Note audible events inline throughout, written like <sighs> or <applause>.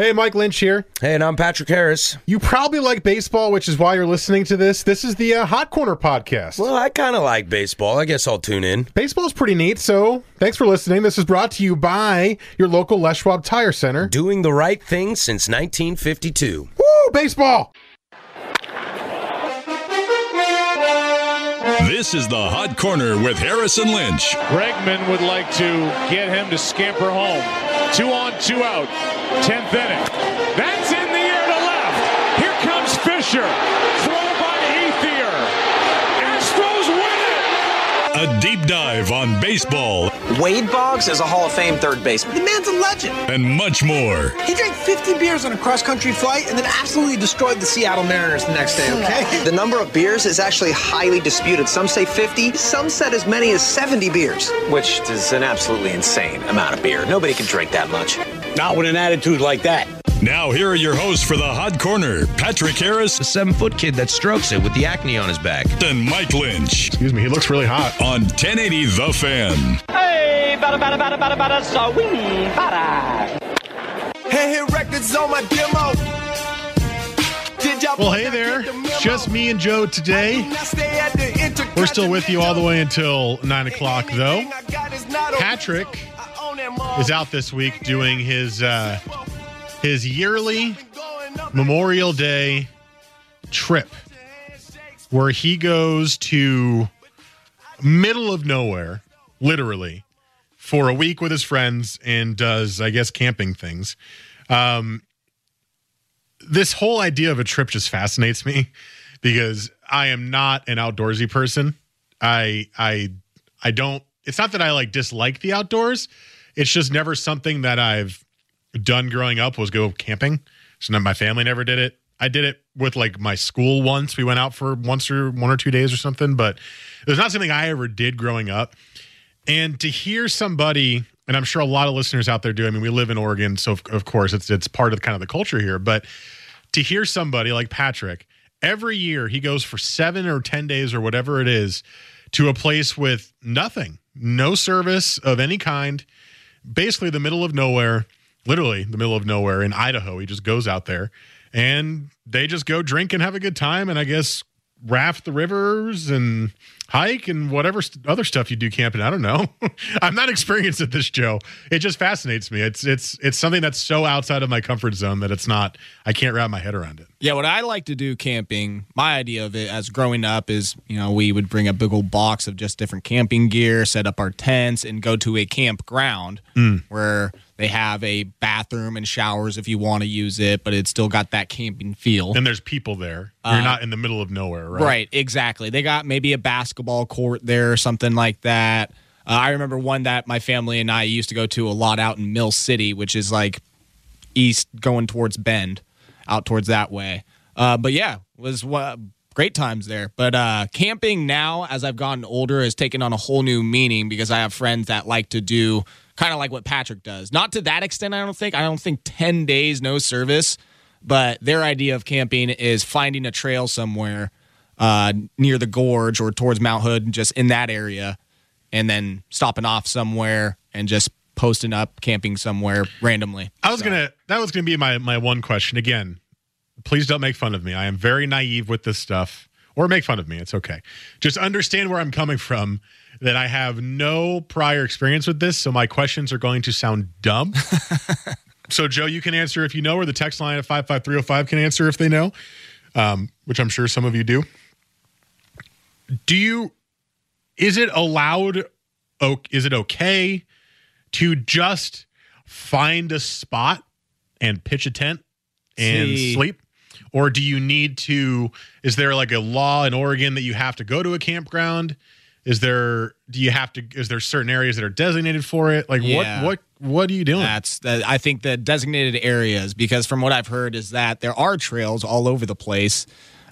Hey, Mike Lynch here. Hey, and I'm Patrick Harris. You probably like baseball, which is why you're listening to this. This is the uh, Hot Corner podcast. Well, I kind of like baseball. I guess I'll tune in. Baseball's pretty neat, so thanks for listening. This is brought to you by your local Les Schwab Tire Center. Doing the right thing since 1952. Woo, baseball! This is the Hot Corner with Harris and Lynch. Bregman would like to get him to scamper home. Two on, two out. Tenth inning. That's in the air to left. Here comes Fisher. Throw by Ethier. Astros win it. A deep dive on baseball Wade Boggs is a Hall of Fame third baseman. The man's a legend. and much more. He drank 50 beers on a cross country flight and then absolutely destroyed the Seattle Mariners the next day, okay? The number of beers is actually highly disputed. Some say 50, some said as many as 70 beers, which is an absolutely insane amount of beer. Nobody can drink that much. Not with an attitude like that. Now, here are your hosts for the Hot Corner Patrick Harris A seven foot kid that strokes it with the acne on his back. and Mike Lynch Excuse me, he looks really hot. on 1080 The Fan. Hey, bada bada bada bada bada swing bada. Hey, hit records on my demo. Did y'all Well, hey there. Just me and Joe today. We're still with you all the way until 9 o'clock, though. Patrick is out this week doing his uh, his yearly Memorial Day trip where he goes to middle of nowhere, literally, for a week with his friends and does, I guess, camping things. Um, this whole idea of a trip just fascinates me because I am not an outdoorsy person. I I I don't it's not that I like dislike the outdoors. It's just never something that I've done growing up was go camping. So my family never did it. I did it with like my school once. We went out for once or one or two days or something, but it was not something I ever did growing up. And to hear somebody, and I'm sure a lot of listeners out there do. I mean, we live in Oregon, so of, of course it's it's part of kind of the culture here. But to hear somebody like Patrick every year, he goes for seven or ten days or whatever it is to a place with nothing, no service of any kind, basically the middle of nowhere, literally the middle of nowhere in Idaho. He just goes out there and they just go drink and have a good time, and I guess raft the rivers and hike and whatever st- other stuff you do camping. I don't know. <laughs> I'm not experienced at this, Joe. It just fascinates me. It's it's it's something that's so outside of my comfort zone that it's not. I can't wrap my head around it. Yeah, what I like to do camping, my idea of it as growing up is, you know, we would bring a big old box of just different camping gear, set up our tents, and go to a campground hmm. where they have a bathroom and showers if you want to use it, but it's still got that camping feel. And there's people there. You're not in the middle of nowhere, right? Right, exactly. They got maybe a basketball court there or something like that. Uh, I remember one that my family and I used to go to a lot out in Mill City, which is like east going towards Bend, out towards that way. Uh, but yeah, was great times there. But uh, camping now, as I've gotten older, has taken on a whole new meaning because I have friends that like to do kind of like what Patrick does. Not to that extent, I don't think. I don't think ten days no service, but their idea of camping is finding a trail somewhere uh, near the gorge or towards Mount Hood, just in that area, and then stopping off somewhere and just posting up camping somewhere randomly. I was gonna. That was gonna be my my one question again. Please don't make fun of me. I am very naive with this stuff, or make fun of me. It's okay. Just understand where I'm coming from. That I have no prior experience with this, so my questions are going to sound dumb. <laughs> so, Joe, you can answer if you know, or the text line at five five three zero five can answer if they know, um, which I'm sure some of you do. Do you? Is it allowed? Is it okay to just find a spot and pitch a tent and See. sleep? Or do you need to? Is there like a law in Oregon that you have to go to a campground? Is there? Do you have to? Is there certain areas that are designated for it? Like Yeah. what? What? What are you doing? That's the, I think the designated areas because from what I've heard is that there are trails all over the place.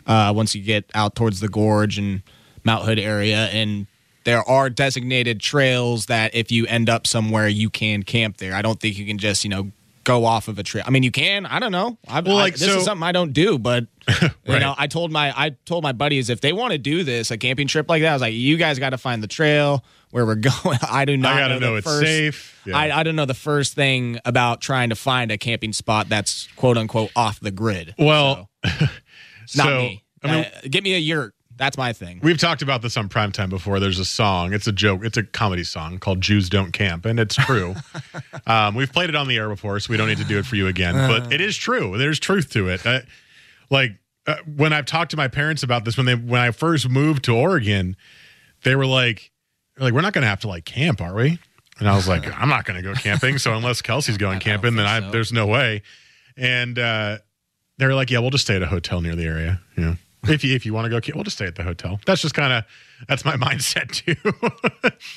Uh, once you get out towards the gorge and Mount Hood area, and there are designated trails that if you end up somewhere, you can camp there. I don't think you can just you know go off of a trail. I mean, you can. I don't know. I, Well, I- like, this so- is something I don't do, but <laughs> you know, I told my I told my buddies if they want to do this a camping trip like that, I was like, you guys got to find the trail where we're <laughs> going. I do not. I gotta know, know it's first, safe. Yeah. I, I don't know the first thing about trying to find a camping spot that's quote unquote off the grid. Well, It's not <laughs> so, me. I mean, Uh, get me a yurt. That's my thing. We've talked about this on primetime before. There's a song. It's a joke. It's a comedy song called "Jews Don't Camp," and it's true. <laughs> um, we've played it on the air before, so we don't need to do it for you again. But it is true. There's truth to it. Uh, like uh, when I've talked to my parents about this, when they when I first moved to Oregon, they were like, they're "Like we're not going to have to like camp, are we?" And I was like, <laughs> "I'm not going to go camping. So unless Kelsey's <laughs> going camping, then I, there's no way." And uh, they were like, "Yeah, we'll just stay at a hotel near the area." You know, if you if you want to go, we'll just stay at the hotel. That's just kind of that's my <laughs> mindset too.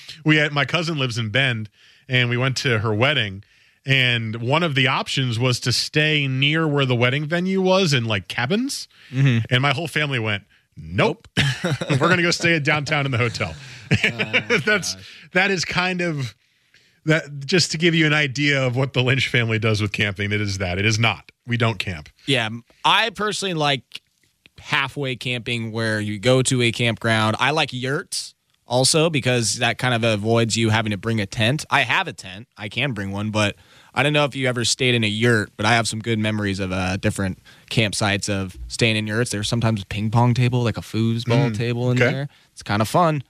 <laughs> we had my cousin lives in Bend, and we went to her wedding, and one of the options was to stay near where the wedding venue was in like cabins, mm-hmm. and my whole family went. Nope, <laughs> we're gonna go stay at downtown in the hotel. Oh, that's that is kind of that just to give you an idea of what the Lynch family does with camping. It is that it is not. We don't camp. Yeah, I personally like halfway camping where you go to a campground. I like yurts also because that kind of avoids you having to bring a tent. I have a tent. I can bring one, but I don't know if you ever stayed in a yurt, but I have some good memories of uh, different campsites of staying in yurts. There's sometimes a ping pong table, like a foosball table in okay. there. It's kind of fun.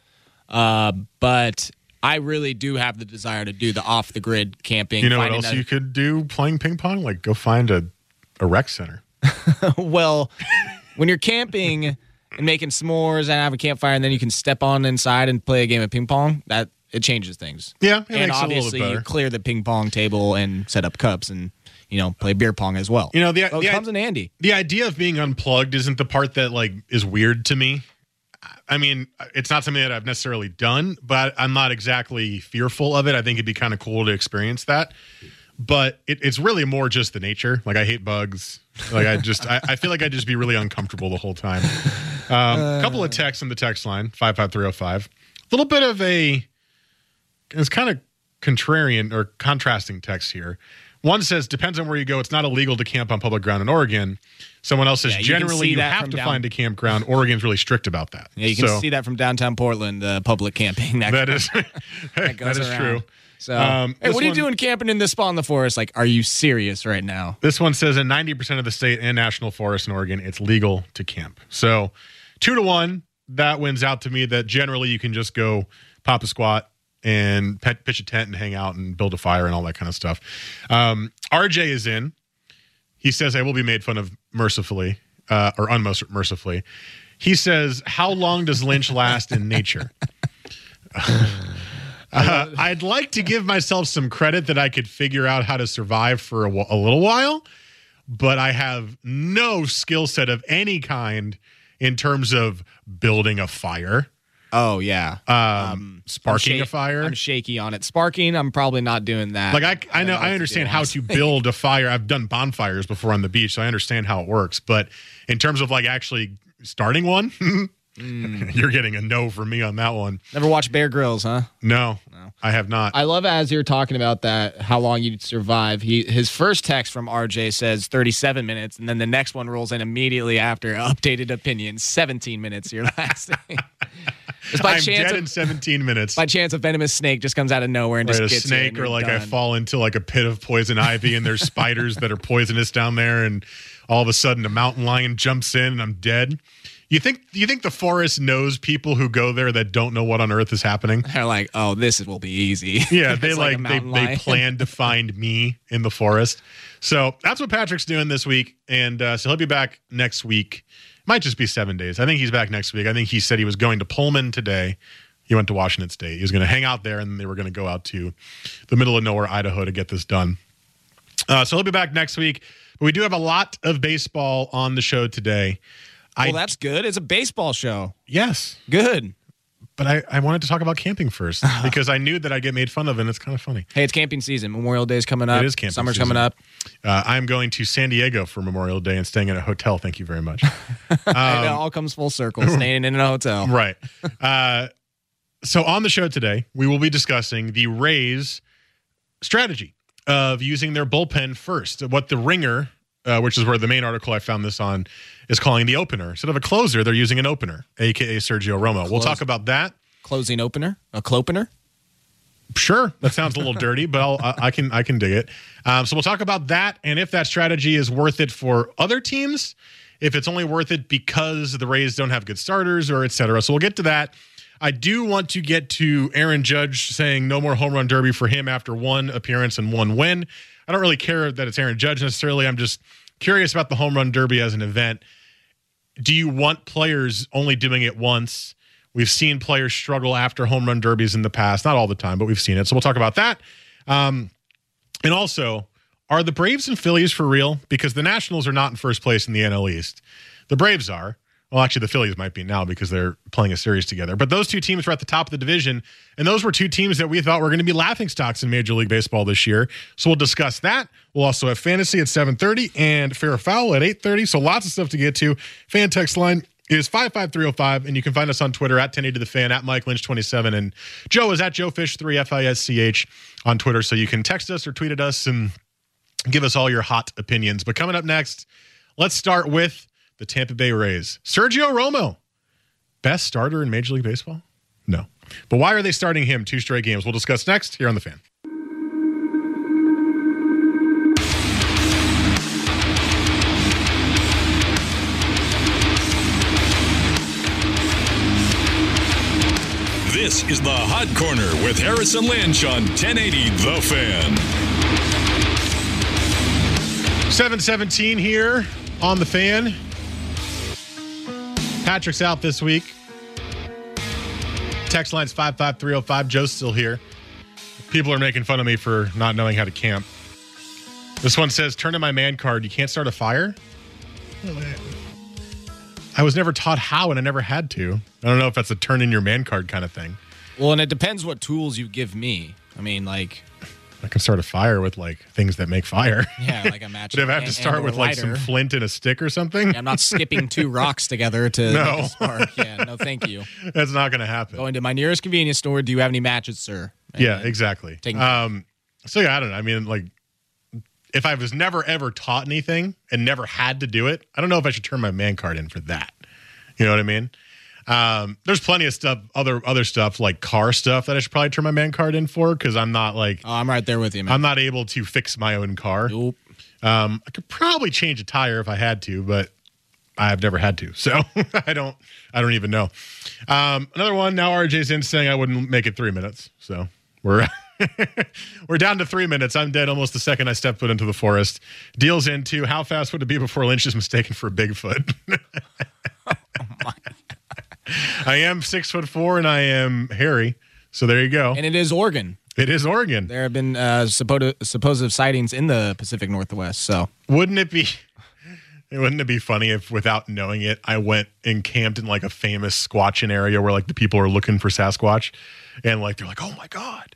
Uh, but I really do have the desire to do the off the grid camping. You know what else a- you could do playing ping pong? Like go find a a rec center. <laughs> well, when you're camping and making s'mores and have a campfire, and then you can step on inside and play a game of ping pong, that it changes things. Yeah, it and makes it a little obviously bit you clear the ping pong table and set up cups and you know play beer pong as well. You know the, So it the comes in handy. the idea of being unplugged isn't the part that like is weird to me. I mean, it's not something that I've necessarily done, but I'm not exactly fearful of it. I think it'd be kind of cool to experience that. But it, it's really more just the nature. Like I hate bugs. Like I just, I, I feel like I'd just be really uncomfortable the whole time. Um, a couple of texts in the text line five five three zero five. A little bit of a, it's kind of contrarian or contrasting text here. One says depends on where you go. It's not illegal to camp on public ground in Oregon. Someone else says Yeah, you generally you have to down- find a campground. Oregon's really strict about that. Yeah, you can So see that from downtown Portland, uh, public camping. That, That is <laughs> that <laughs> that is around. true. So, Um, hey, this what are you one- doing camping in this spot in the forest? Like, are you serious right now? This one says in 90% of the state and national forests in Oregon, it's legal to camp. So two to one, that wins out to me that generally you can just go pop a squat and pet, pitch a tent and hang out and build a fire and all that kind of stuff. Um, RJ is in. He says, I will be made fun of mercifully uh, or unmercifully. He says, How long does Lynch last in nature? <laughs> <laughs> Uh, I'd like to give myself some credit that I could figure out how to survive for a, little while, but I have no skill set of any kind in terms of building a fire, Oh yeah, um, sparking I'm a fire. I'm shaky on it. Sparking, I'm probably not doing that. like I, I know know I what to understand how to build a fire. I've done bonfires before on the beach, so I understand how it works. But in terms of like actually starting one, <laughs> Mm. <laughs> you're getting a no from me on that one. Never watched Bear Grylls, huh? No, no, I have not. I love as you're talking about that, how long you'd survive. He his first text from RJ says 37 minutes, and then the next one rolls in immediately after <laughs> updated opinion, 17 minutes. You're lasting. <laughs> Just by I'm chance, dead of, in 17 minutes. by chance, a venomous snake just comes out of nowhere and Right, just a gets you snake, or like I fall into like a pit of poison ivy, and there's spiders that are poisonous down there, and all of a sudden a mountain lion jumps in, and I'm dead. You think you think the forest knows people who go there that don't know what on earth is happening? <laughs> They're like, oh, this will be easy. <laughs> Yeah, they a like, they, they plan to find me in the forest. So that's what Patrick's doing this week, and uh, so he'll be back next week. Might just be seven days. I think he's back next week. I think he said he was going to Pullman today. He went to Washington State. He was going to hang out there, and they were going to go out to the middle of nowhere, Idaho, to get this done. Uh, so he'll be back next week. But we do have a lot of baseball on the show today. Well, I that's good. It's a baseball show. yes, Good. but I, I wanted to talk about camping first <laughs> because I knew that I'd get made fun of, and it's kind of funny. Hey, it's camping season. Memorial Day's coming up. It is camping Summer's season. coming up. Uh, I'm going to San Diego for Memorial Day and staying in a hotel. Thank you very much. <laughs> and it all comes full circle. Staying in a hotel. <laughs> right. Uh, so on the show today, we will be discussing the Rays' strategy of using their bullpen first. What the Ringer, uh, which is where the main article I found this on, is calling the opener. Instead of a closer, they're using an opener, aka Sergio Romo. We'll talk about that. Closing opener, a clopener. Sure, that sounds a little dirty, but I'll, I, I can I can dig it. Um, so we'll talk about that and if that strategy is worth it for other teams, if it's only worth it because the Rays don't have good starters or et cetera. So we'll get to that. I do want to get to Aaron Judge saying no more home run derby for him after one appearance and one win. I don't really care that it's Aaron Judge necessarily. I'm just curious about the home run derby as an event. Do you want players only doing it once? We've seen players struggle after home run derbies in the past, not all the time, but we've seen it. So we'll talk about that. Um, and also, are the Braves and Phillies for real? Because the Nationals are not in first place in the NL East. The Braves are. Well, actually, the Phillies might be now because they're playing a series together. But those two teams were at the top of the division, and those were two teams that we thought were going to be laughing stocks in Major League Baseball this year. So we'll discuss that. We'll also have fantasy at 7:30 and fair foul at 8:30. So lots of stuff to get to. Fan text line is 55305, and you can find us on Twitter at 1080 the fan, at Mike Lynch27, and Joe is at Joe Fish3, F I S C H on Twitter. So you can text us or tweet at us and give us all your hot opinions. But coming up next, let's start with the Tampa Bay Rays. Sergio Romo, best starter in Major League Baseball? No. But why are they starting him two straight games? We'll discuss next here on the fan. This is the Hot Corner with Harris and Lynch on 1080 The Fan. 717 here on the fan. Patrick's out this week. Text line's 55305. Joe's still here. People are making fun of me for not knowing how to camp. This one says, Turn in my man card. You can't start a fire? I was never taught how and I never had to. I don't know if that's a turn in your man card kind of thing. Well, and it depends what tools you give me. I mean, like, I can start a fire with like things that make fire. yeah, like a match. <laughs> But if I have to start and or with like some flint and a stick or something, I'm not skipping two <laughs> rocks together to No. make a spark. Yeah, no, thank you. <laughs> that's not going to happen. Going to my nearest convenience store. Do you have any matches, sir? And Yeah, exactly. taking- Um, so yeah, I don't know. I mean, like, if I was never ever taught anything and never had to do it, I don't know if I should turn my man card in for that. You know what I mean? Um, there's plenty of stuff, other other stuff like car stuff that I should probably turn my man card in for because I'm not like Oh, I'm right there with you, man. I'm not able to fix my own car. Nope. Um, I could probably change a tire if I had to, but I've never had to, <laughs> so I don't. I don't even know. Um, another one now. RJ's in saying I wouldn't make it three minutes, so we're <laughs> we're down to three minutes. I'm dead almost the second I step foot into the forest. Deals into how fast would it be before Lynch is mistaken for a Bigfoot? <laughs> I am six foot four and I am hairy, so there you go. And it is Oregon. It is Oregon. There have been uh, supposed supposed sightings in the Pacific Northwest. So Wouldn't it be? Wouldn't it be funny if, without knowing it, I went and camped in like a famous Squatching area where like the people are looking for Sasquatch, and like they're like, "Oh my god!"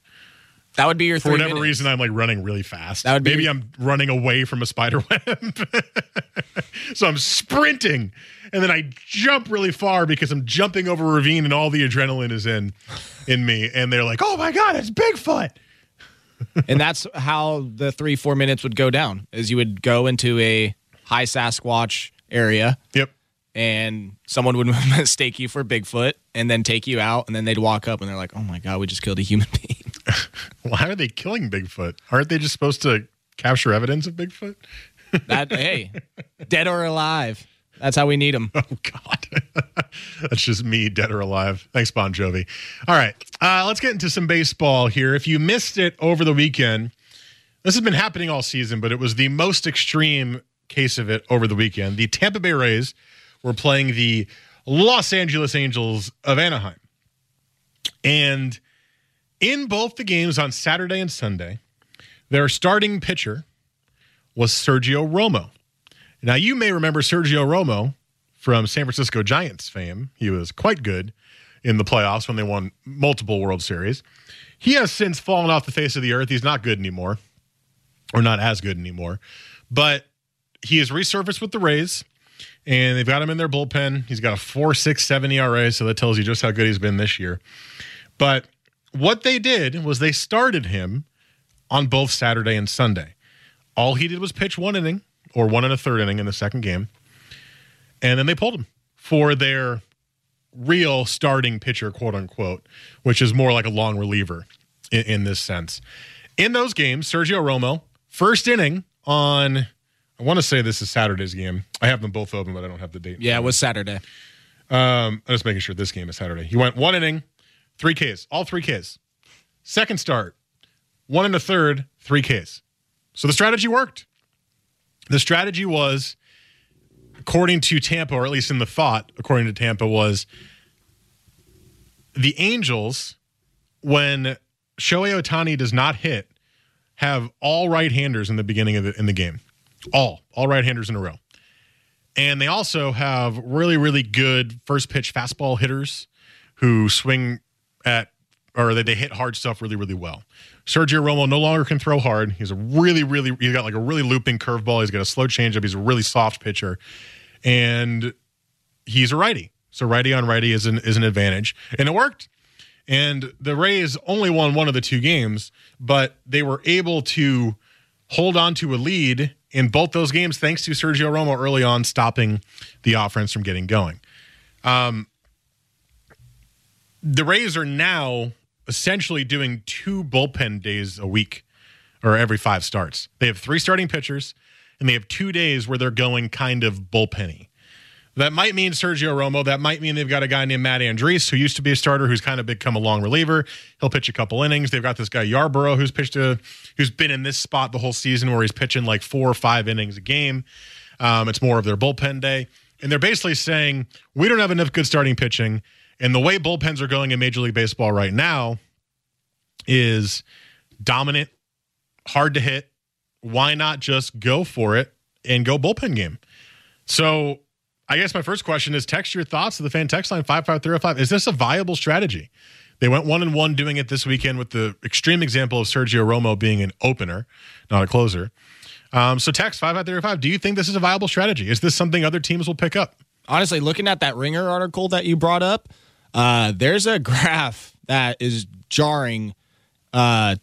That would be your For three whatever minutes. reason, I'm like running really fast. That would be- maybe I'm running away from a spider <laughs> web, so I'm sprinting, and then I jump really far because I'm jumping over a ravine, and all the adrenaline is in in me, and they're like, "Oh my god, it's Bigfoot!" <laughs> and that's how the three four minutes would go down. Is you would go into a high Sasquatch area, Yep. and someone would <laughs> mistake you for Bigfoot, and then take you out, and then they'd walk up, and they're like, "Oh my god, we just killed a human being." <laughs> Why are they killing Bigfoot? Aren't they just supposed to capture evidence of Bigfoot? <laughs> That hey, dead or alive. That's how we need them. <laughs> Oh God, that's just me, dead or alive. Thanks, Bon Jovi. All right, uh, let's get into some baseball here. If you missed it over the weekend, this has been happening all season, but it was the most extreme case of it over the weekend. The Tampa Bay Rays were playing the Los Angeles Angels of Anaheim, and in both the games on Saturday and Sunday, their starting pitcher was Sergio Romo. Now, you may remember Sergio Romo from San Francisco Giants fame. He was quite good in the playoffs when they won multiple World Series. He has since fallen off the face of the earth. He's not good anymore, or not as good anymore. But he has resurfaced with the Rays, and they've got him in their bullpen. He's got a 4.67 ERA, so that tells you just how good he's been this year. But what they did was they started him on both Saturday and Sunday. All he did was pitch one inning or one and a third inning in the second game, and then they pulled him for their real starting pitcher, quote unquote, which is more like a long reliever in, in this sense. In those games, Sergio Romo, first inning on, I want to say this is Saturday's game. I have them both open, but I don't have the date. Yeah, it was Saturday. Um, I'm just making sure this game is Saturday. He went one inning, three Ks, all three Ks. Second start, one and a third, three Ks. So the strategy worked. The strategy was, according to Tampa, or at least in the thought, according to Tampa, was the Angels, when Shohei Ohtani does not hit, have all right handers in the beginning of the in the game. All, all right handers in a row. And they also have really, really good first pitch fastball hitters who swing at or they, they hit hard stuff really, really well. Sergio Romo no longer can throw hard. He's a really, really he's got like a really looping curveball. He's got a slow changeup. He's a really soft pitcher. And he's a righty. So righty on righty is an is an advantage. And it worked. And the Rays only won one of the two games, but they were able to hold on to a lead in both those games thanks to Sergio Romo early on stopping the offense from getting going. Um, the Rays are now essentially doing two bullpen days a week or every five starts. They have three starting pitchers and they have two days where they're going kind of bullpenny. That might mean Sergio Romo. That might mean they've got a guy named Matt Andriese, who used to be a starter, who's kind of become a long reliever. He'll pitch a couple innings. They've got this guy Yarbrough, who's pitched a, who's been in this spot the whole season, where he's pitching like four or five innings a game. Um, it's more of their bullpen day, and they're basically saying we don't have enough good starting pitching, and the way bullpens are going in Major League Baseball right now is dominant, hard to hit. Why not just go for it and go bullpen game? So I guess my first question is text your thoughts to the fan text line 55305. Is this a viable strategy? They went one and one doing it this weekend with the extreme example of Sergio Romo being an opener, not a closer. Um, so text 55305. Do you think this is a viable strategy? Is this something other teams will pick up? Honestly, looking at that Ringer article that you brought up, uh, there's a <laughs> graph that is jarring uh,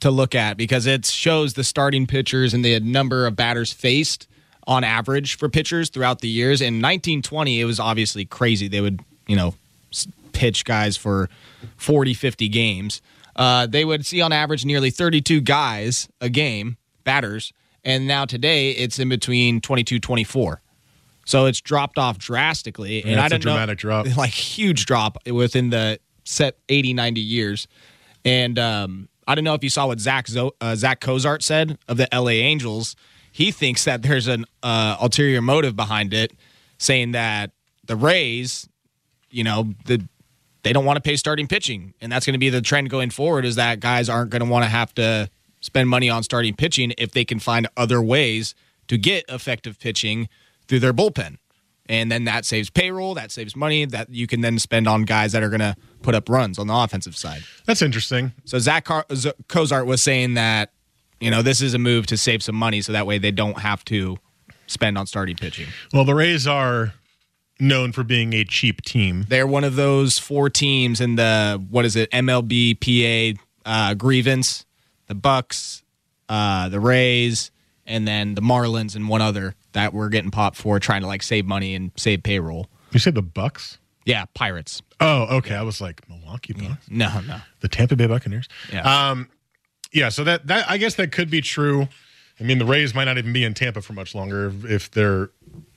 to look at because it shows the starting pitchers and the number of batters faced on average for pitchers throughout the years. In 1920, it was obviously crazy. They would, you know, pitch guys for 40, 50 games. Uh, they would see on average nearly 32 guys a game, batters. And now today it's in between 22, 24. So it's dropped off drastically. Yeah, and I it's a don't dramatic know, drop. <laughs> Like huge drop within the set 80, 90 years. And um, I don't know if you saw what Zach, Zo- uh, Zack Cozart said of the LA Angels he thinks that there's an uh, ulterior motive behind it, saying that the Rays, you know, the they don't want to pay starting pitching, and that's going to be the trend going forward. Is that guys aren't going to want to have to spend money on starting pitching if they can find other ways to get effective pitching through their bullpen, and then that saves payroll, that saves money that you can then spend on guys that are going to put up runs on the offensive side. That's interesting. So Zach Car- Z- Cozart was saying that you know, this is a move to save some money so that way they don't have to spend on starting pitching. Well, the Rays are known for being a cheap team. They're one of those four teams in the what is it MLB PA uh, grievance, the Bucks, uh, the Rays, and then the Marlins and one other that we're getting popped for trying to like save money and save payroll. You said the Bucks? Yeah, Pirates. Oh, okay. I was like Milwaukee Bucks. No, no. The Tampa Bay Buccaneers. Yeah. Um, yeah. So that that I guess that could be true. I mean, the Rays might not even be in Tampa for much longer if, if their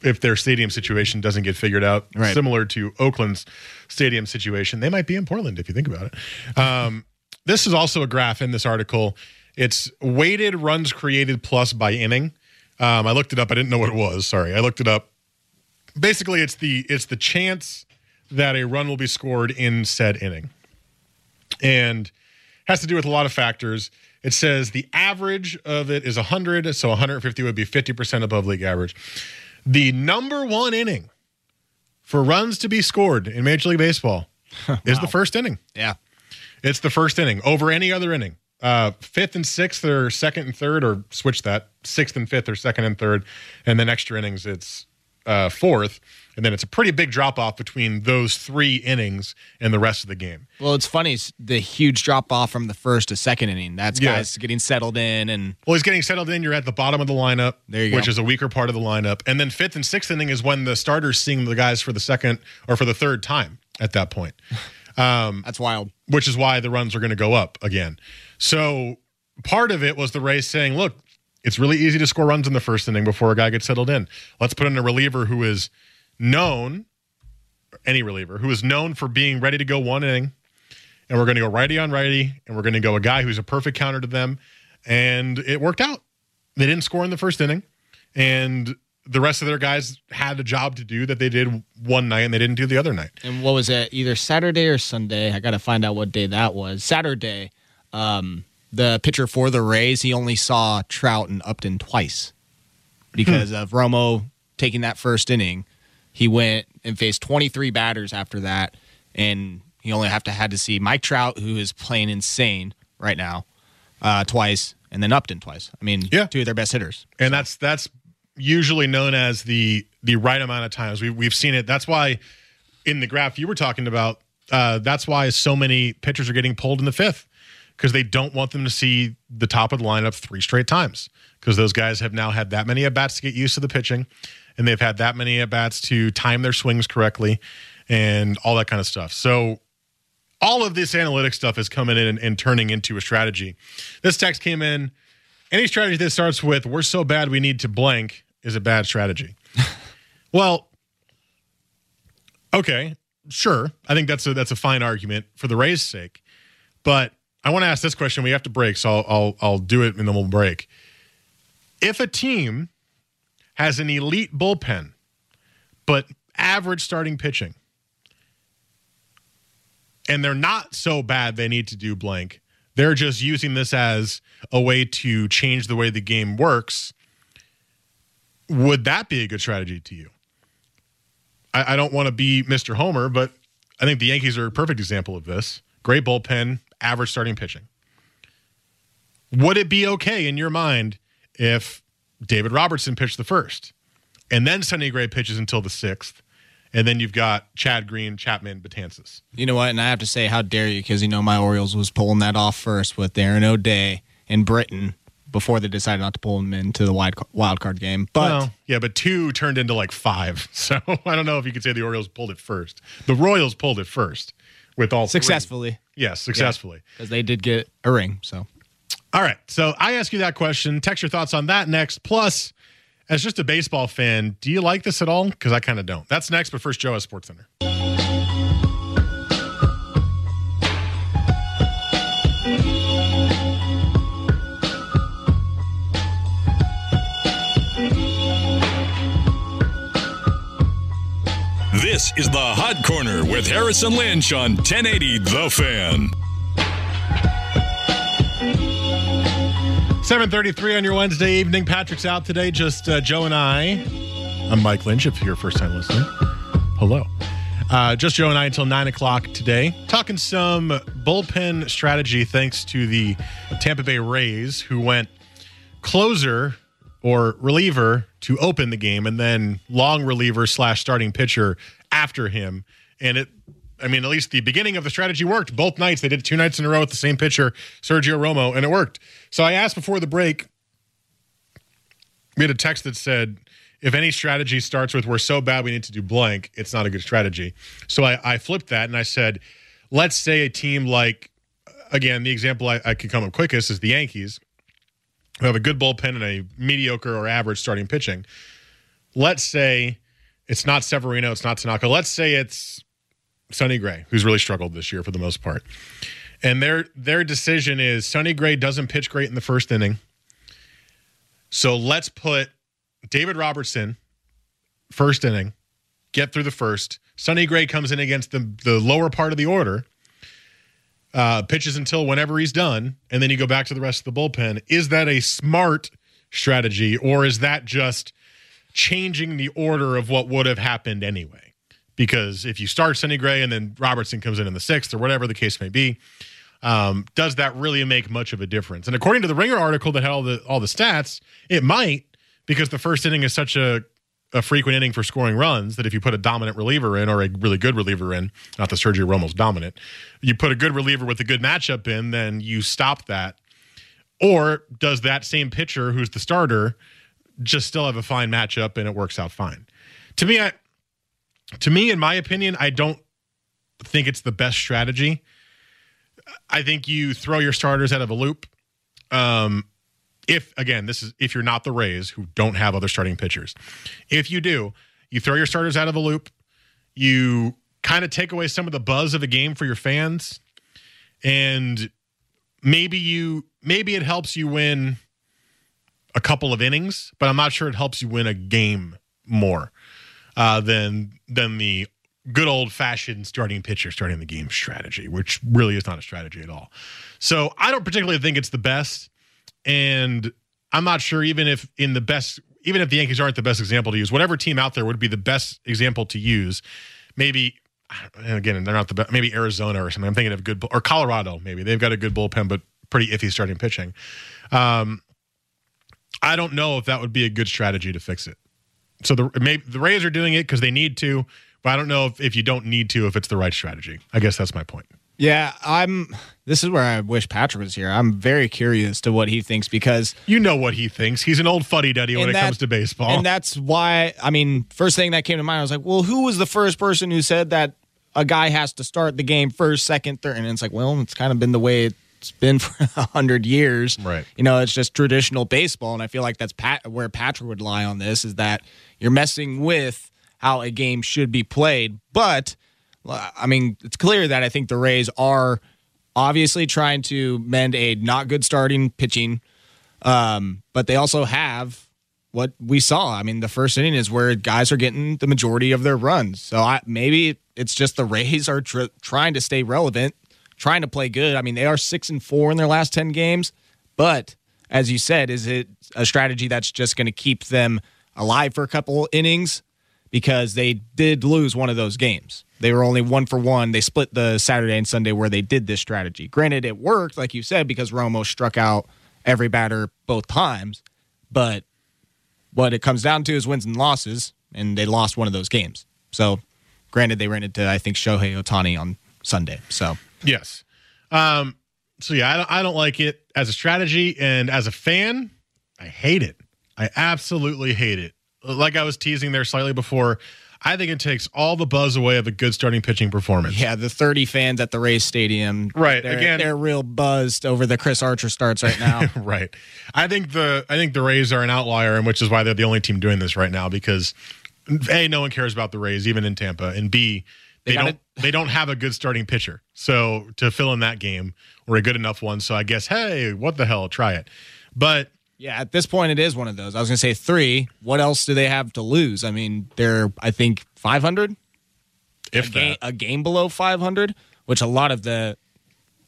if their stadium situation doesn't get figured out. Right. Similar to Oakland's stadium situation, they might be in Portland if you think about it. Um, this is also a graph in this article. It's weighted runs created plus by inning. Um, I looked it up. I didn't know what it was. Sorry, I looked it up. Basically, it's the it's the chance that a run will be scored in said inning, and has to do with a lot of factors. It says the average of it is 100, so 150 would be 50% above league average. The number one inning for runs to be scored in Major League Baseball <laughs> is the first inning. Yeah. It's the first inning over any other inning. Uh, fifth and sixth or second and third, or switch that sixth and fifth or second and third, and then extra innings it's uh, fourth, and then it's a pretty big drop off between those three innings and the rest of the game. Well, it's funny it's the huge drop off from the first to second inning. That's Yeah. guys getting settled in, and Well, he's getting settled in. You're at the bottom of the lineup, There you go. which is a weaker part of the lineup, and then fifth and sixth inning is when the starters seeing the guys for the second or for the third time at that point. Um, that's wild. which is why the runs are going to go up again. So part of it was the Rays saying, look, it's really easy to score runs in the first inning before a guy gets settled in. Let's put in a reliever who is known, any reliever, who is known for being ready to go one inning. And we're going to go righty on righty, and we're going to go a guy who's a perfect counter to them. And it worked out. They didn't score in the first inning. And the rest of their guys had a job to do that they did one night and they didn't do the other night. And what was it? Either Saturday or Sunday. I got to find out what day that was. Saturday. Um, the pitcher for the Rays, he only saw Trout and Upton twice because of Romo taking that first inning. He went and faced 23 batters after that, and he only have to had to see Mike Trout, who is playing insane right now, uh, twice, and then Upton twice. I mean, Yeah. two of their best hitters. and that's that's usually known as the the right amount of times. We, we've seen it. That's why in the graph you were talking about uh, that's why so many pitchers are getting pulled in the fifth because they don't want them to see the top of the lineup three straight times because those guys have now had that many at bats to get used to the pitching and they've had that many at bats to time their swings correctly and all that kind of stuff. So all of this analytic stuff is coming in and, and turning into a strategy. This text came in any strategy that starts with "we're so bad we need to blank" is a bad strategy. <laughs> well, okay, sure. I think that's a that's a fine argument for the Rays' sake, but I want to ask this question. We have to break, so I'll I'll, I'll do it and then we'll break. If a team has an elite bullpen but average starting pitching, and they're not so bad they need to do blank. They're just using this as a way to change the way the game works. Would that be a good strategy to you? I, I don't want to be Mr. Homer, but I think the Yankees are a perfect example of this. Great bullpen, average starting pitching. Would it be okay in your mind if David Robertson pitched the first and then Sonny Gray pitches until the sixth, and then you've got Chad Green, Chapman, Betances? You know what? And I have to say, how dare you? Because you know my Orioles was pulling that off first with Darren O'Day and Britton before they decided not to pull him into the wild wild card game. But Well, yeah, but two turned into like five. <laughs> So I don't know if you could say the Orioles pulled it first. The Royals pulled it first with all three. successfully, Yes, successfully. because they did get a ring. So All right. So I ask you that question. Text your thoughts on that next. Plus, as just a baseball fan, do you like this at all? Because I kind of don't. That's next, but first, Joe at Sports Center. This is the Hot Corner with Harris and Lynch on 1080 The Fan. 733 on your Wednesday evening. Patrick's out today. Just uh, Joe and I. I'm Mike Lynch, if you're first time listening. Hello. Uh, just Joe and I until 9 o'clock today. Talking some bullpen strategy thanks to the Tampa Bay Rays, who went closer or reliever to open the game and then long reliever slash starting pitcher after him. And it, I mean, at least the beginning of the strategy worked. Both nights, they did two nights in a row with the same pitcher, Sergio Romo, and it worked. So I asked before the break, we had a text that said, if any strategy starts with we're so bad we need to do blank, it's not a good strategy. So I, I flipped that and I said, let's say a team like, again, the example I, I could come up quickest is the Yankees, who have a good bullpen and a mediocre or average starting pitching. Let's say it's not Severino, it's not Tanaka. Let's say it's Sonny Gray, who's really struggled this year for the most part. And their their decision is Sonny Gray doesn't pitch great in the first inning. So let's put David Robertson first inning, get through the first. Sonny Gray comes in against the the lower part of the order. Uh, pitches until whenever he's done, and then you go back to the rest of the bullpen. Is that a smart strategy, or is that just changing the order of what would have happened anyway? because if you start Sonny Gray and then Robertson comes in in the sixth or whatever the case may be, um, does that really make much of a difference? And according to the Ringer article that had all the all the stats, it might because the first inning is such a a frequent inning for scoring runs that if you put a dominant reliever in or a really good reliever in, not the Sergio Romo's dominant, you put a good reliever with a good matchup in, then you stop that. Or does that same pitcher who's the starter just still have a fine matchup and it works out fine? To me, I, to me, in my opinion, I don't think it's the best strategy. I think you throw your starters out of a loop. Um, if again, this is if you're not the Rays who don't have other starting pitchers. If you do, you throw your starters out of a loop. You kind of take away some of the buzz of a game for your fans, and maybe you maybe it helps you win a couple of innings, but I'm not sure it helps you win a game more uh, than than the good old fashioned starting pitcher starting the game strategy, which really is not a strategy at all. So I don't particularly think it's the best. And I'm not sure even if in the best, even if the Yankees aren't the best example to use, whatever team out there would be the best example to use. Maybe, again, they're not the best. Maybe Arizona or something. I'm thinking of good or Colorado. Maybe they've got a good bullpen, but pretty iffy starting pitching. Um, I don't know if that would be a good strategy to fix it. So the maybe the Rays are doing it because they need to, but I don't know if, if you don't need to, if it's the right strategy. I guess that's my point. Yeah, I'm. This is where I wish Patrick was here. I'm very curious to what he thinks because you know what he thinks. He's an old fuddy duddy when that, it comes to baseball, and that's why. I mean, first thing that came to mind, I was like, well, who was the first person who said that a guy has to start the game first, second, third? And it's like, well, it's kind of been the way it's been for <laughs> a hundred years, right? You know, it's just traditional baseball, and I feel like that's Pat where Patrick would lie on this is that you're messing with how a game should be played, but I mean, it's clear that I think the Rays are obviously trying to mend a not good starting pitching, um, but they also have what we saw. I mean, the first inning is where guys are getting the majority of their runs. So I, maybe it's just the Rays are tr- trying to stay relevant, trying to play good. I mean, they are six and four in their last ten games, but as you said, is it a strategy that's just going to keep them alive for a couple innings? Because they did lose one of those games. They were only one for one. They split the Saturday and Sunday where they did this strategy. Granted, it worked, like you said, because Romo struck out every batter both times. But what it comes down to is wins and losses, and they lost one of those games. So, granted, they ran into I think Shohei Ohtani on Sunday. So yes, um, so yeah, I don't, I don't like it as a strategy, and as a fan, I hate it. I absolutely hate it. Like I was teasing there slightly before. I think it takes all the buzz away of a good starting pitching performance. Yeah, the 30 fans at the Rays Stadium, right? They're, again, they're real buzzed over the Chris Archer starts right now. <laughs> right. I think the I think the Rays are an outlier, and which is why they're the only team doing this right now because a no one cares about the Rays even in Tampa, and b they, they don't they don't have a good starting pitcher, so to fill in that game or a good enough one. So I guess hey, what the hell, try it. But yeah, at this point, it is one of those. I was going to say three. What else do they have to lose? I mean, they're, I think, 500? If a, game, a game below 500, which a lot of the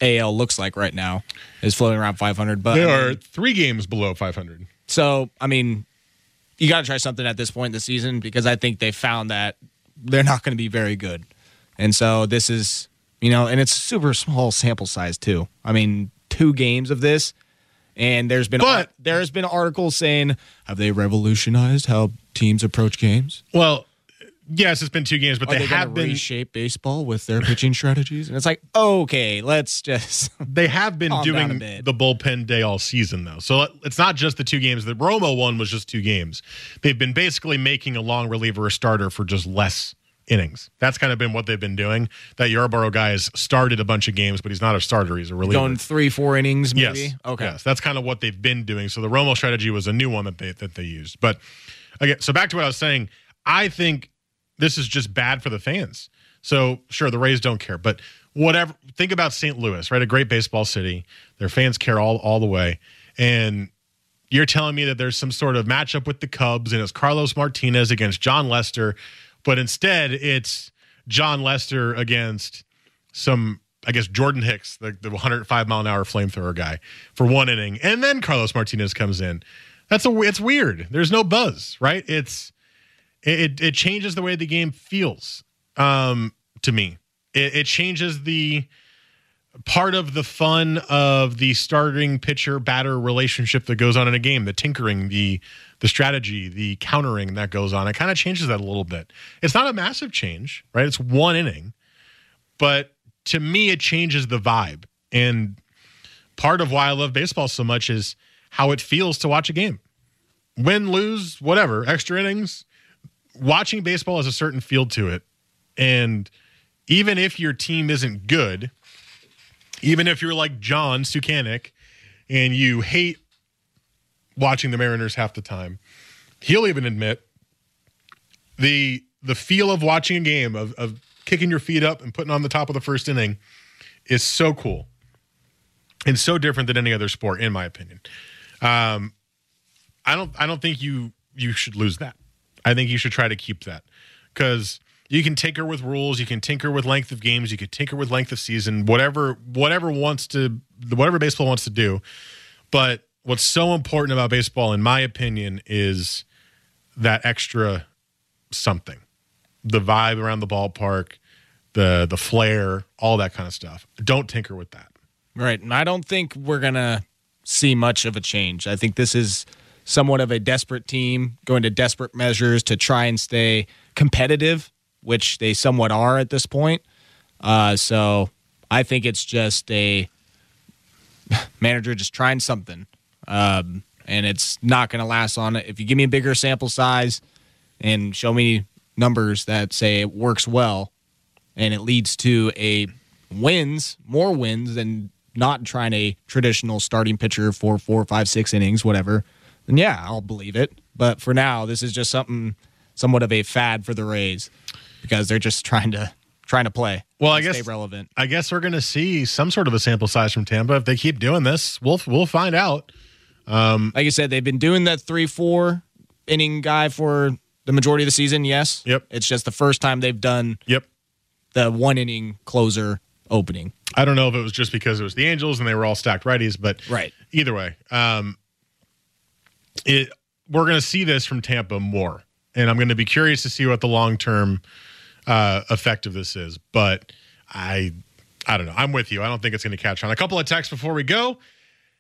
AL looks like right now is floating around 500. But there I mean, are three games below 500. So, I mean, you got to try something at this point in the season because I think they found that they're not going to be very good. And so this is, you know, and it's super small sample size too. I mean, two games of this and there's been but, there's been articles saying have they revolutionized how teams approach games? Well, yes, it's been two games, but they, they have been reshape baseball with their pitching strategies. And it's like, okay, let's just <laughs> they have been doing the bullpen day all season though. So it's not just the two games. The Romo one was just two games. They've been basically making a long reliever a starter for just less innings. That's kind of been what they've been doing. That Yarbrough guy has started a bunch of games, but he's not a starter. He's a reliever. going three, four innings, maybe. Yes. Okay. Yes. That's kind of what they've been doing. So the Romo strategy was a new one that they that they used. But again, so back to what I was saying. I think this is just bad for the fans. So sure, the Rays don't care, but whatever. Think about St. Louis, right? A great baseball city. Their fans care all all the way, and you're telling me that there's some sort of matchup with the Cubs and it's Carlos Martinez against Jon Lester, but instead it's Jon Lester against some, I guess, Jordan Hicks, the, the 105 mile an hour flamethrower guy, for one inning, and then Carlos Martinez comes in. That's a it's weird. There's no buzz, right? It's it it changes the way the game feels. um, to me. It, it changes the part of the fun of the starting pitcher batter relationship that goes on in a game, the tinkering, the the strategy, the countering that goes on. It kind of changes that a little bit. It's not a massive change, right? It's one inning, but to me, it changes the vibe. And part of why I love baseball so much is how it feels to watch a game. Win, lose, whatever, extra innings. Watching baseball has a certain feel to it. And even if your team isn't good, even if you're like John Sukanik and you hate watching the Mariners half the time, he'll even admit the the feel of watching a game of, of kicking your feet up and putting on the top of the first inning is so cool and so different than any other sport, in my opinion. Um, I don't I don't think you you should lose that. I think you should try to keep that because you can tinker with rules, you can tinker with length of games, you can tinker with length of season, whatever whatever wants to whatever baseball wants to do. But what's so important about baseball, in my opinion, is that extra something, the vibe around the ballpark, the the flair, all that kind of stuff. Don't tinker with that. Right, and I don't think we're gonna see much of a change. I think this is somewhat of a desperate team going to desperate measures to try and stay competitive, which they somewhat are at this point. Uh, so I think it's just a <laughs> manager just trying something, um, and it's not going to last on it. If you give me a bigger sample size and show me numbers that say it works well, and it leads to a wins, more wins than not trying a traditional starting pitcher for four, five, six innings, whatever then yeah, I'll believe it. But for now, this is just something somewhat of a fad for the Rays because they're just trying to trying to play. Well, I guess stay relevant. I guess we're going to see some sort of a sample size from Tampa if they keep doing this. We'll we'll find out. Um, like you said, they've been doing that three four inning guy for the majority of the season. Yes. Yep. It's just the first time they've done. Yep. The one inning closer opening. I don't know if it was just because it was the Angels and they were all stacked righties, but right. Either way, um, it we're going to see this from Tampa more, and I'm going to be curious to see what the long term uh, effect of this is. But I, I don't know. I'm with you. I don't think it's going to catch on. A couple of texts before we go.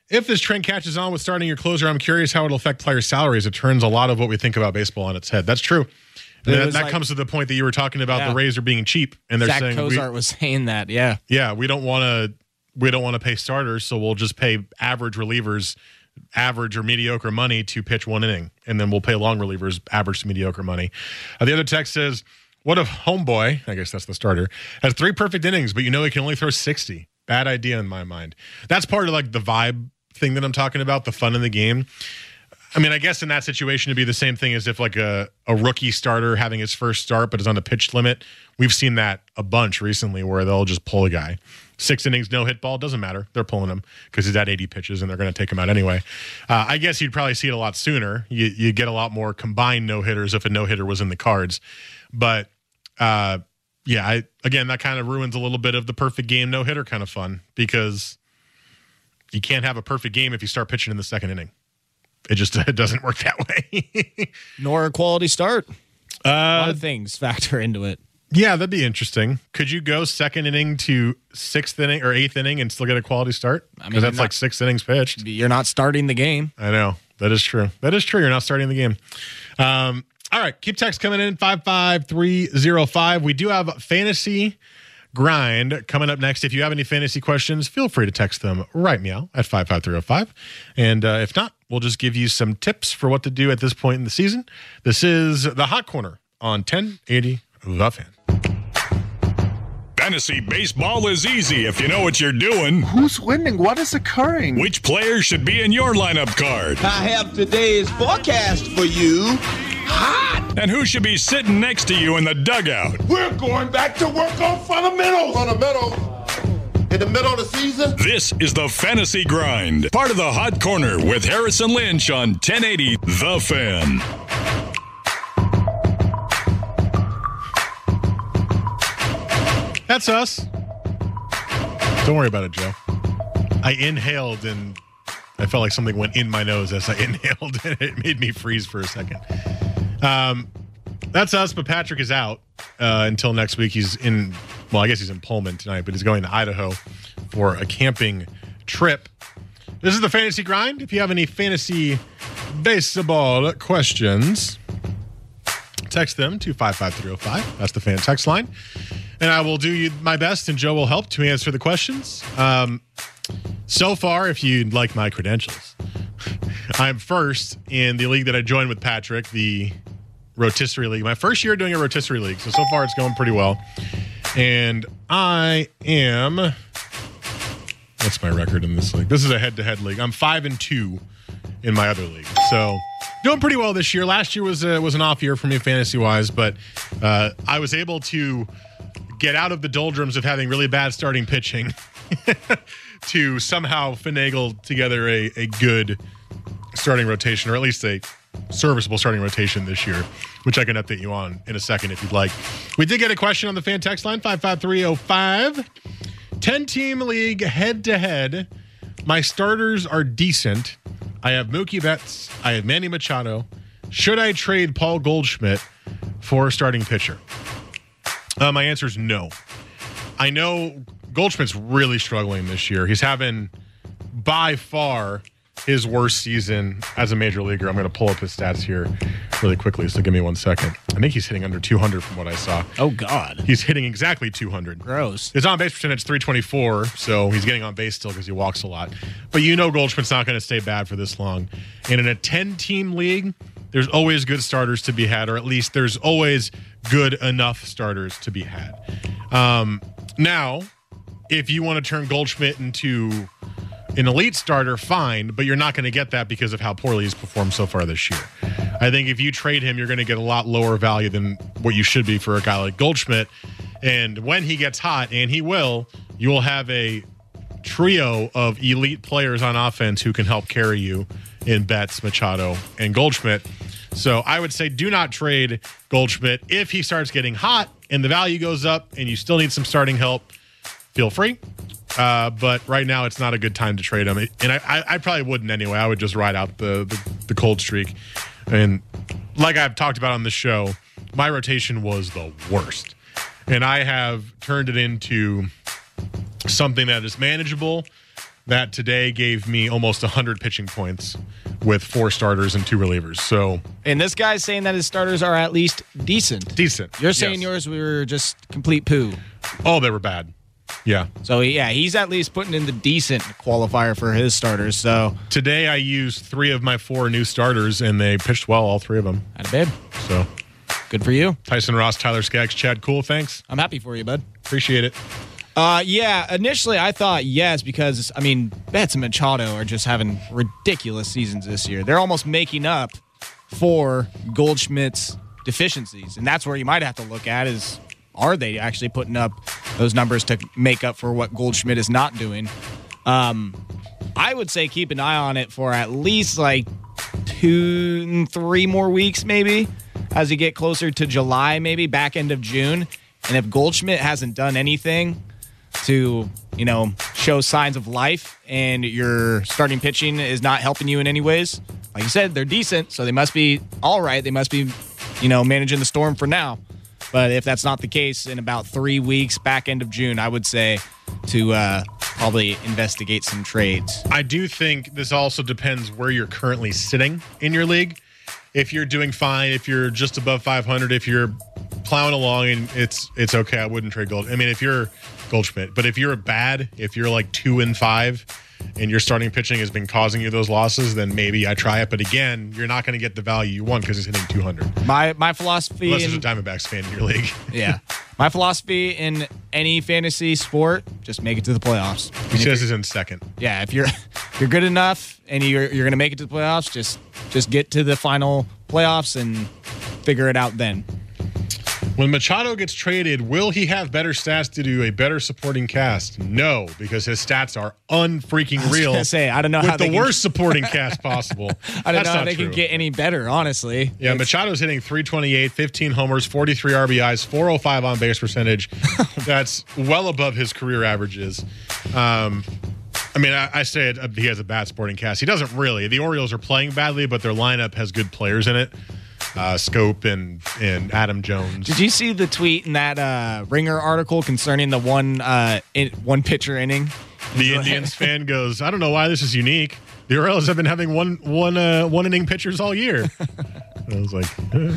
If this trend catches on with starting your closer, I'm curious how it'll affect player salaries. It turns a lot of what we think about baseball on its head. That's true. And that, that like, comes to the point that you were talking about yeah. the Rays are being cheap, and they're Zach saying Cozart we, was saying that. Yeah, yeah, we don't want to we don't want to pay starters, so we'll just pay average relievers average or mediocre money to pitch one inning, and then we'll pay long relievers average to mediocre money. Uh, the other text says, "What if Homeboy? I guess that's the starter has three perfect innings, but you know he can only throw sixty. Bad idea in my mind. That's part of like the vibe thing that I'm talking about, the fun in the game." I mean, I guess in that situation, it'd be the same thing as if like a, a rookie starter having his first start, but is on the pitch limit. We've seen that a bunch recently where they'll just pull a guy six innings, no hit ball, doesn't matter. They're pulling him because he's at 80 pitches and they're going to take him out anyway. Uh, I guess you'd probably see it a lot sooner. You, you get a lot more combined no hitters if a no hitter was in the cards. But uh, yeah, I, again, that kind of ruins a little bit of the perfect game no hitter kind of fun because you can't have a perfect game if you start pitching in the second inning. It just <laughs> it doesn't work that way. <laughs> Nor a quality start. Uh, a lot of things factor into it. Yeah, that'd be interesting. Could you go second inning to sixth inning or eighth inning and still get a quality start? Because I mean, that's not, like six innings pitched. You're not starting the game. I know. That is true. That is true. You're not starting the game. Um, all right. Keep text coming in 55305. We do have fantasy grind coming up next. If you have any fantasy questions, feel free to text them right meow at 55305. And uh, if not, we'll just give you some tips for what to do at this point in the season. This is the Hot Corner on 1080 The Fan. Fantasy baseball is easy if you know what you're doing. Who's winning? What is occurring? Which players should be in your lineup card? I have today's forecast for you. Hot! And who should be sitting next to you in the dugout? We're going back to work on fundamentals. Fundamentals in the middle of the season. This is the Fantasy Grind, part of the Hot Corner with Harris and Lynch on 1080 The Fan. That's us. Don't worry about it, Joe. I inhaled and I felt like something went in my nose as I <laughs> inhaled and it made me freeze for a second. Um, that's us, but Patrick is out. uh, until next week. He's in, well, I guess he's in Pullman tonight, but he's going to Idaho for a camping trip. This is the fantasy grind. If you have any fantasy baseball questions, text them to 55305. That's the fan text line. And I will do you my best, and Joe will help to answer the questions. Um, so far, if you'd like my credentials, <laughs> I'm first in the league that I joined with Patrick, the rotisserie league. My first year doing a rotisserie league. So, so far it's going pretty well. And I am. What's my record in this league? This is a head to head league. I'm five and two in my other league. So doing pretty well this year. Last year was a, was an off year for me fantasy wise, but uh, I was able to get out of the doldrums of having really bad starting pitching <laughs> to somehow finagle together a, a good starting rotation, or at least a serviceable starting rotation this year, which I can update you on in a second if you'd like. We did get a question on the fan text line 55305. 10 team league head to head. My starters are decent. I have Mookie Betts. I have Manny Machado. Should I trade Paul Goldschmidt for a starting pitcher? Uh, my answer is no. I know Goldschmidt's really struggling this year. He's having by far his worst season as a major leaguer. I'm going to pull up his stats here really quickly. So give me one second. I think he's hitting under 200 from what I saw. Oh God, he's hitting exactly 200. Gross. His on base percentage 324, so he's getting on base still because he walks a lot. But you know Goldschmidt's not going to stay bad for this long. And in a 10 team league, there's always good starters to be had, or at least there's always good enough starters to be had. Um, now, if you want to turn Goldschmidt into an elite starter, fine, but you're not going to get that because of how poorly he's performed so far this year. I think if you trade him, you're going to get a lot lower value than what you should be for a guy like Goldschmidt. And when he gets hot, and he will, you will have a trio of elite players on offense who can help carry you in Betts, Machado, and Goldschmidt. So I would say do not trade Goldschmidt. If he starts getting hot and the value goes up and you still need some starting help, feel free. Uh, but right now, it's not a good time to trade him. And I, I, I probably wouldn't anyway. I would just ride out the, the, the cold streak. And like I've talked about on the show, my rotation was the worst. And I have turned it into something that is manageable. That today gave me almost 100 pitching points with four starters and two relievers. So, and this guy's saying that his starters are at least decent. Decent. You're saying yes. yours were just complete poo. Oh, they were bad. Yeah. So yeah, he's at least putting in the decent qualifier for his starters. So today I used three of my four new starters, and they pitched well, all three of them. Out of bed. So good for you, Tyson Ross, Tyler Skaggs, Chad. Cool. Thanks. I'm happy for you, bud. Appreciate it. Uh, yeah, initially I thought yes because I mean Betts and Machado are just having ridiculous seasons this year. They're almost making up for Goldschmidt's deficiencies, and that's where you might have to look at is are they actually putting up those numbers to make up for what Goldschmidt is not doing? Um, I would say keep an eye on it for at least like two, three more weeks, maybe as you get closer to July, maybe back end of June. And if Goldschmidt hasn't done anything to, you know, show signs of life and your starting pitching is not helping you in any ways, like you said, they're decent, so they must be all right. They must be, you know, managing the storm for now. But if that's not the case, in about three weeks, back end of June, I would say to uh, probably investigate some trades. I do think this also depends where you're currently sitting in your league. If you're doing fine, if you're just above 500, if you're plowing along and it's it's okay, I wouldn't trade gold. I mean, if you're Goldschmidt, but if you're bad, if you're like two and five, and your starting pitching has been causing you those losses, then maybe I try it. But again, you're not going to get the value you want because he's hitting 200. My my philosophy, unless there's a Diamondbacks fan in your league. <laughs> yeah, my philosophy in any fantasy sport, just make it to the playoffs. He and says he's in second. Yeah, if you're <laughs> if you're good enough and you're you're going to make it to the playoffs, just just get to the final playoffs and figure it out then. When Machado gets traded, will he have better stats to do a better supporting cast? No, because his stats are unfreaking real. I say I don't know with how the can... worst supporting cast <laughs> possible. I don't That's know how they true. can get any better, honestly. Yeah, it's... Machado's hitting 328, 15 homers, 43 RBIs, 405 on base percentage. <laughs> That's well above his career averages. Um, I mean, I, I say it, he has a bad sporting cast. He doesn't really. The Orioles are playing badly, but their lineup has good players in it. Uh, Schoop and and Adam Jones. Did you see the tweet in that uh, Ringer article concerning the one uh, in, one pitcher inning? The Indians fan goes, I don't know why this is unique. The Orioles have been having one one uh, one inning pitchers all year. <laughs> I was like, eh,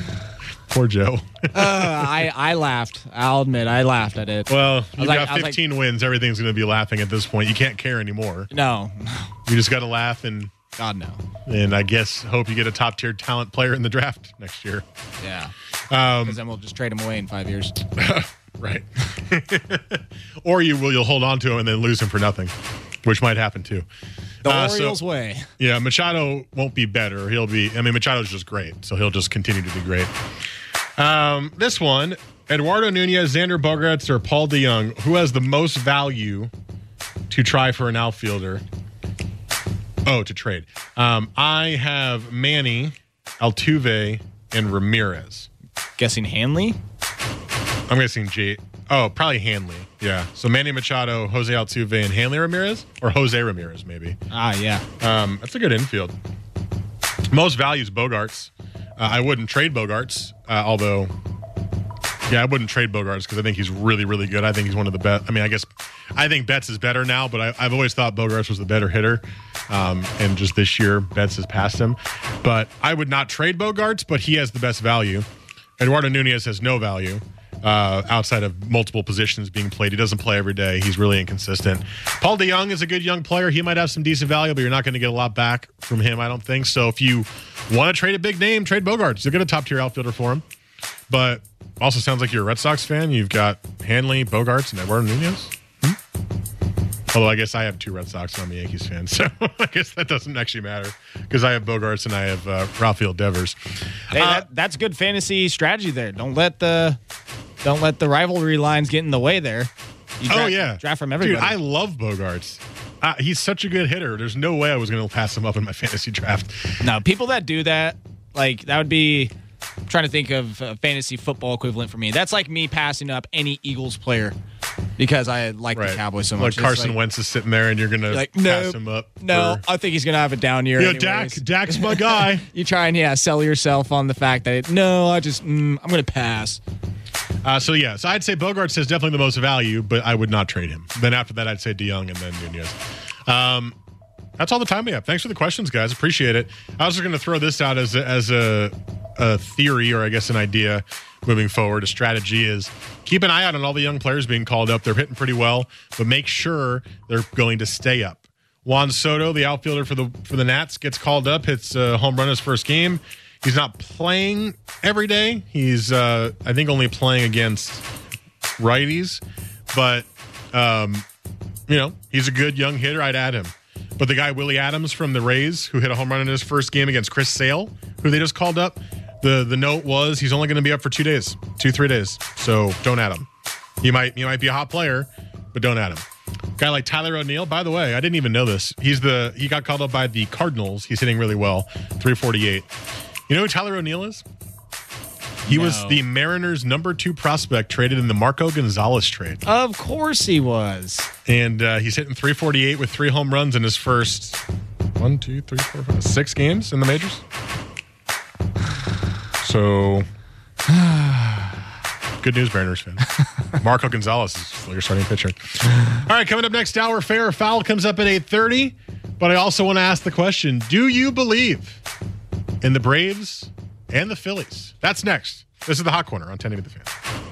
poor Joe. uh, I I laughed. I'll admit I laughed at it. Well, you've like- got I was like- 15 wins. Everything's going to be laughing at this point. You can't care anymore. No, You just got to laugh and God no. and I guess hope you get a top tier talent player in the draft next year. Yeah, Um, because then we'll just trade him away in five years. <laughs> right. <laughs> or you will you'll hold on to him and then lose him for nothing, which might happen too. The Uh, so- way. <laughs> Yeah, Machado won't be better. He'll be. I mean, Machado's just great, so he'll just continue to be great. Um, this one, Eduardo Nunez, Xander Bogaerts, or Paul DeJong, who has the most value to try for an outfielder? Oh, to trade. Um, I have Manny, Altuve, and Ramirez. Guessing Hanley. I'm guessing J. Oh, probably Hanley. Yeah. So Manny Machado, Jose Altuve, and Hanley Ramirez, or Jose Ramirez, maybe. Ah, yeah. Um, that's a good infield. Most values Bogaerts. Uh, I wouldn't trade Bogaerts, uh, although, yeah, I wouldn't trade Bogaerts because I think he's really, really good. I think he's one of the best. I mean, I guess I think Betts is better now, but I, I've always thought Bogaerts was the better hitter. Um, and just this year, Betts has passed him. But I would not trade Bogaerts, but he has the best value. Eduardo Nunez has no value uh, outside of multiple positions being played. He doesn't play every day. He's really inconsistent. Paul DeJong is a good young player. He might have some decent value, but you're not going to get a lot back from him, I don't think. So if you want to trade a big name, trade Bogaerts. You'll get a top tier outfielder for him. But also sounds like you're a Red Sox fan. You've got Hanley, Bogaerts, and Eduardo Nunez. Hmm? Although I guess I have two Red Sox and I'm a Yankees fan, <laughs> so I guess that doesn't actually matter because I have Bogaerts and I have uh, Rafael Devers. Hey, that, that's good fantasy strategy there. Don't let the don't let the rivalry lines get in the way there. You oh yeah, draft from everybody. Dude, I love Bogaerts. Uh, he's such a good hitter. There's no way I was going to pass him up in my <laughs> fantasy draft. no, people that do that, like that would be. Trying to think of a fantasy football equivalent for me. That's like me passing up any Eagles player because I like the Cowboys so much. It's Carson like, Wentz is sitting there, and you're to like no, pass him up. no. for- I think he's gonna have a down year. Yeah. Dak. Dak's my guy. <laughs> you try and yeah, sell yourself on the fact that no, I just mm, I'm gonna pass. Uh, so yeah, so I'd say Bogaerts has definitely the most value, but I would not trade him. Then after that, I'd say DeJong and then Nunez. Um, that's all the time we have. Thanks for the questions, guys. Appreciate it. I was just going to throw this out as a, as a, a theory, or I guess an idea moving forward. A strategy is keep an eye out on all the young players being called up. They're hitting pretty well, but make sure they're going to stay up. Juan Soto, the outfielder for the for the Nats, gets called up, hits a home run his first game. He's not playing every day. He's uh, I think only playing against righties, but um, you know he's a good young hitter. I'd add him. But the guy Willy Adames from the Rays, who hit a home run in his first game against Chris Sale, who they just called up, the the note was he's only going to be up for two days, two three days. So don't add him. He might he might be a hot player, but don't add him. Guy like Tyler O'Neill, by the way, I didn't even know this. He's the he got called up by the Cardinals. He's hitting really well, 348. You know who Tyler O'Neill is? He was the Mariners' number two prospect traded in the Marco Gonzalez trade. Of course he was. And uh, he's hitting 348 with three home runs in his first one, two, three, four, five, six games in the majors. So, <sighs> good news, Mariners fan. <laughs> Marco Gonzalez is your starting pitcher. All right, coming up next hour, fair or foul comes up at 8:30. But I also want to ask the question: Do you believe in the Braves and the Phillies? That's next. This is the Hot Corner on 1080 The Fan.